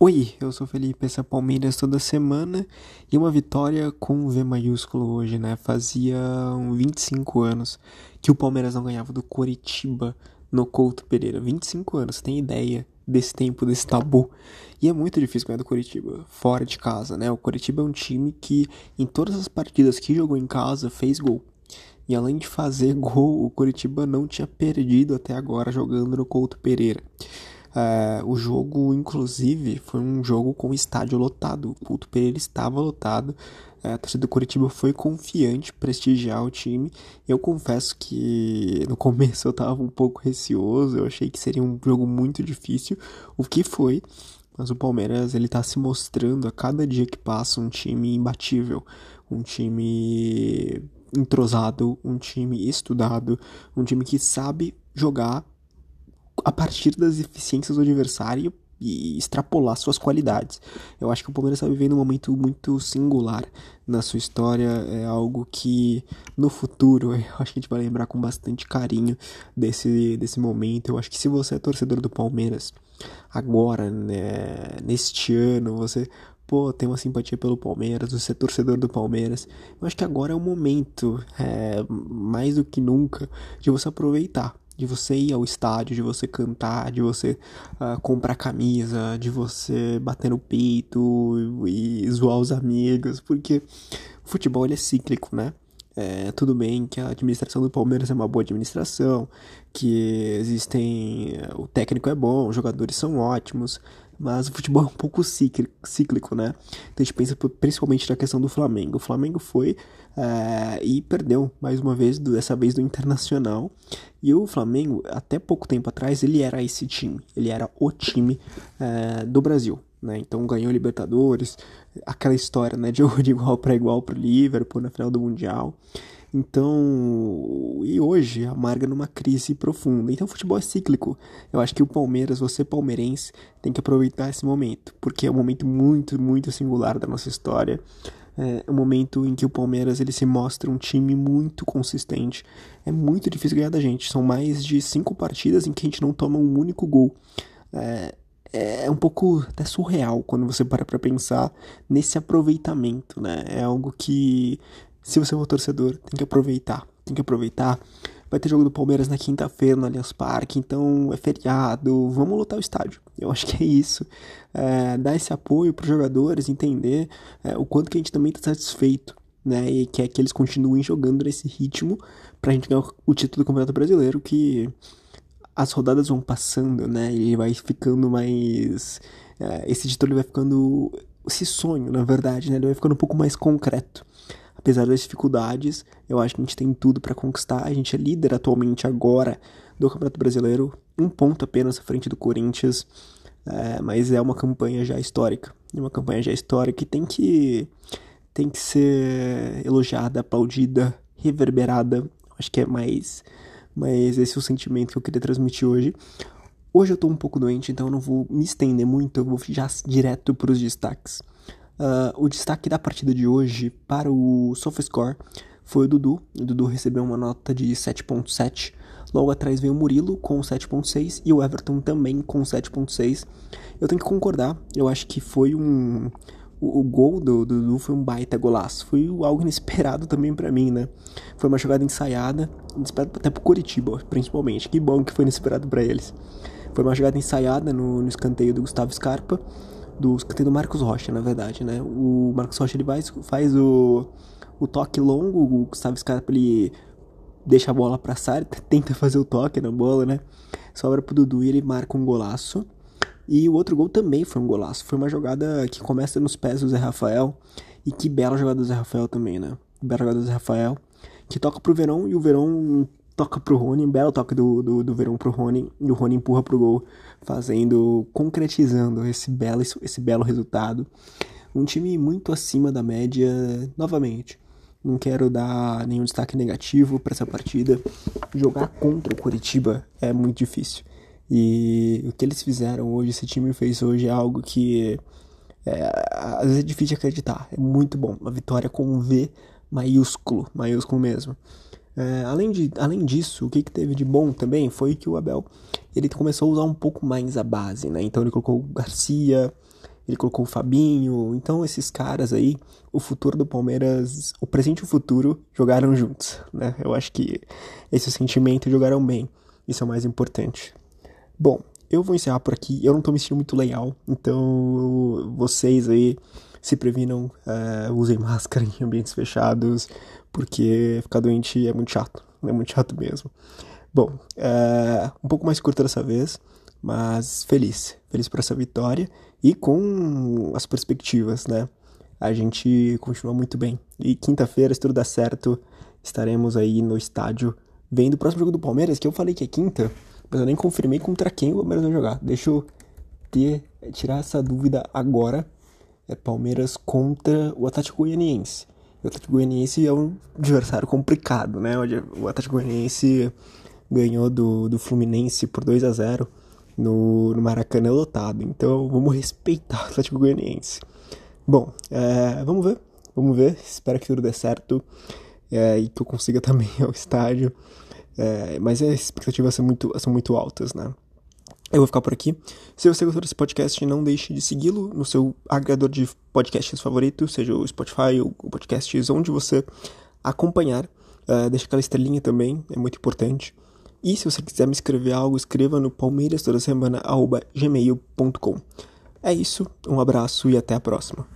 Oi, eu sou Felipe, essa é Palmeiras toda semana e uma vitória com V maiúsculo hoje, né? Fazia 25 anos que o Palmeiras não ganhava do Coritiba no Couto Pereira. 25 anos, tem ideia desse tempo, desse tabu. E é muito difícil ganhar do Coritiba fora de casa, né? O Coritiba é um time que em todas as partidas que jogou em casa fez gol. E além de fazer gol, o Coritiba não tinha perdido até agora jogando no Couto Pereira. Uh, o jogo, inclusive, foi um jogo com estádio lotado. O Couto Pereira estava lotado. Uh, a torcida do Curitiba foi confiante, prestigiar o time. Eu confesso que no começo eu estava um pouco receoso. Eu achei que seria um jogo muito difícil. O que foi. Mas o Palmeiras ele está se mostrando a cada dia que passa um time imbatível, um time entrosado, um time estudado, um time que sabe jogar a partir das eficiências do adversário e extrapolar suas qualidades. Eu acho que o Palmeiras está vivendo um momento muito singular na sua história, é algo que no futuro eu acho que a gente vai lembrar com bastante carinho desse, desse momento. Eu acho que se você é torcedor do Palmeiras agora, né, neste ano, você pô, tem uma simpatia pelo Palmeiras, você é torcedor do Palmeiras. Eu acho que agora é o momento, é, mais do que nunca, de você aproveitar de você ir ao estádio, de você cantar, de você uh, comprar camisa, de você bater no peito e, zoar os amigos, porque o futebol ele é cíclico, né? É, tudo bem que a administração do Palmeiras é uma boa administração, que existem. O técnico é bom, os jogadores são ótimos, mas o futebol é um pouco cíclico, né? Então a gente pensa principalmente na questão do Flamengo. O Flamengo foi é, e perdeu mais uma vez, dessa vez do Internacional. E o Flamengo, até pouco tempo atrás, ele era esse time, ele era o time é, do Brasil. Né? Então ganhou Libertadores, aquela história né, de igual para igual para o Liverpool na final do Mundial. Então, e hoje amarga numa crise profunda. Então, o futebol é cíclico. Eu acho que o Palmeiras, você palmeirense, tem que aproveitar esse momento, porque é um momento muito, muito singular da nossa história. É um momento em que o Palmeiras ele se mostra um time muito consistente. É muito difícil ganhar da gente. São mais de cinco partidas em que a gente não toma um único gol. É, é um pouco até surreal quando você para pra pensar nesse aproveitamento, né? É algo que se você for torcedor, tem que aproveitar. Tem que aproveitar. Vai ter jogo do Palmeiras na quinta-feira no Allianz Parque, então é feriado, vamos lotar o estádio. Eu acho que é isso. É, dar esse apoio para os jogadores, entender é, o quanto que a gente também está satisfeito, né? E quer que eles continuem jogando nesse ritmo para a gente ganhar o título do Campeonato Brasileiro, que as rodadas vão passando, né? E vai ficando mais. É, esse título ele vai ficando. Esse sonho, na verdade, né? Ele vai ficando um pouco mais concreto apesar das dificuldades, eu acho que a gente tem tudo para conquistar. A gente é líder atualmente agora do Campeonato Brasileiro, um ponto apenas à frente do Corinthians, é, mas é uma campanha já histórica. É uma campanha já histórica que tem que tem que ser elogiada, aplaudida, reverberada. Acho que é mais, mas esse é o sentimento que eu queria transmitir hoje. Hoje eu tô um pouco doente, então eu não vou me estender muito, eu vou já direto para os destaques. Uh, o destaque da partida de hoje para o SofaScore foi o Dudu. O Dudu recebeu uma nota de 7.7. Logo atrás veio o Murilo com 7.6 e o Everton também com 7.6. Eu tenho que concordar, eu acho que foi um... O, o gol do, Dudu foi um baita golaço. Foi algo inesperado também para mim, né? Foi uma jogada ensaiada, inesperado até pro Curitiba, principalmente. Que bom que foi inesperado para eles. Foi uma jogada ensaiada no, no escanteio do Gustavo Scarpa do escanteio do Marcos Rocha, na verdade, né? O Marcos Rocha ele faz, faz o, o toque longo, o Gustavo Scarpa ele deixa a bola pra Sara, tenta fazer o toque na bola, né? Sobra pro Dudu e ele marca um golaço. E o outro gol também foi um golaço. Foi uma jogada que começa nos pés do Zé Rafael. E que bela jogada do Zé Rafael também, né? Bela jogada do Zé Rafael. Que toca pro Verão e o Verão toca pro Rony, belo toque do, do, do Verão pro Rony, e o Rony empurra pro gol, fazendo, concretizando esse belo, esse belo resultado. Um time muito acima da média, novamente. Não quero dar nenhum destaque negativo para essa partida. Jogar contra o Curitiba é muito difícil. E o que eles fizeram hoje, esse time fez hoje, é algo que é, às vezes é difícil acreditar. É muito bom. Uma vitória com um V maiúsculo, maiúsculo mesmo. É, além, de, além disso, o que, que teve de bom também foi que o Abel ele começou a usar um pouco mais a base, né? Então ele colocou o Garcia, ele colocou o Fabinho. Então, esses caras aí, o futuro do Palmeiras, o presente e o futuro jogaram juntos, né? Eu acho que esse sentimento jogaram bem. Isso é o mais importante. Bom, eu vou encerrar por aqui. Eu não tô me sentindo muito legal, então vocês aí se previnam, é, usem máscara em ambientes fechados, porque ficar doente é muito chato, é muito chato mesmo. Bom, é, um pouco mais curta dessa vez, mas feliz, feliz por essa vitória e com as perspectivas, né? A gente continua muito bem. E quinta-feira, se tudo der certo, estaremos aí no estádio vendo o próximo jogo do Palmeiras, que eu falei que é quinta, mas eu nem confirmei contra quem o Palmeiras vai jogar. Deixa eu ter, tirar essa dúvida agora. É Palmeiras contra o Atlético Goianiense. O Atlético Goianiense é um adversário complicado, né? O Atlético Goianiense ganhou do, do Fluminense por 2 a 0 no, no Maracanã lotado. Então vamos respeitar o Atlético Goianiense. Bom, é, vamos ver. Vamos ver. Espero que tudo dê certo é, e que eu consiga também ao estádio. É, mas as expectativas são muito, são muito altas, né? Eu vou ficar por aqui. Se você gostou desse podcast, não deixe de segui-lo no seu agregador de podcasts favorito, seja o Spotify ou o podcasts, onde você acompanhar. Uh, deixa aquela estrelinha também, é muito importante. E se você quiser me escrever algo, escreva no palmeiras toda semana, gmail.com. É isso, um abraço e até a próxima.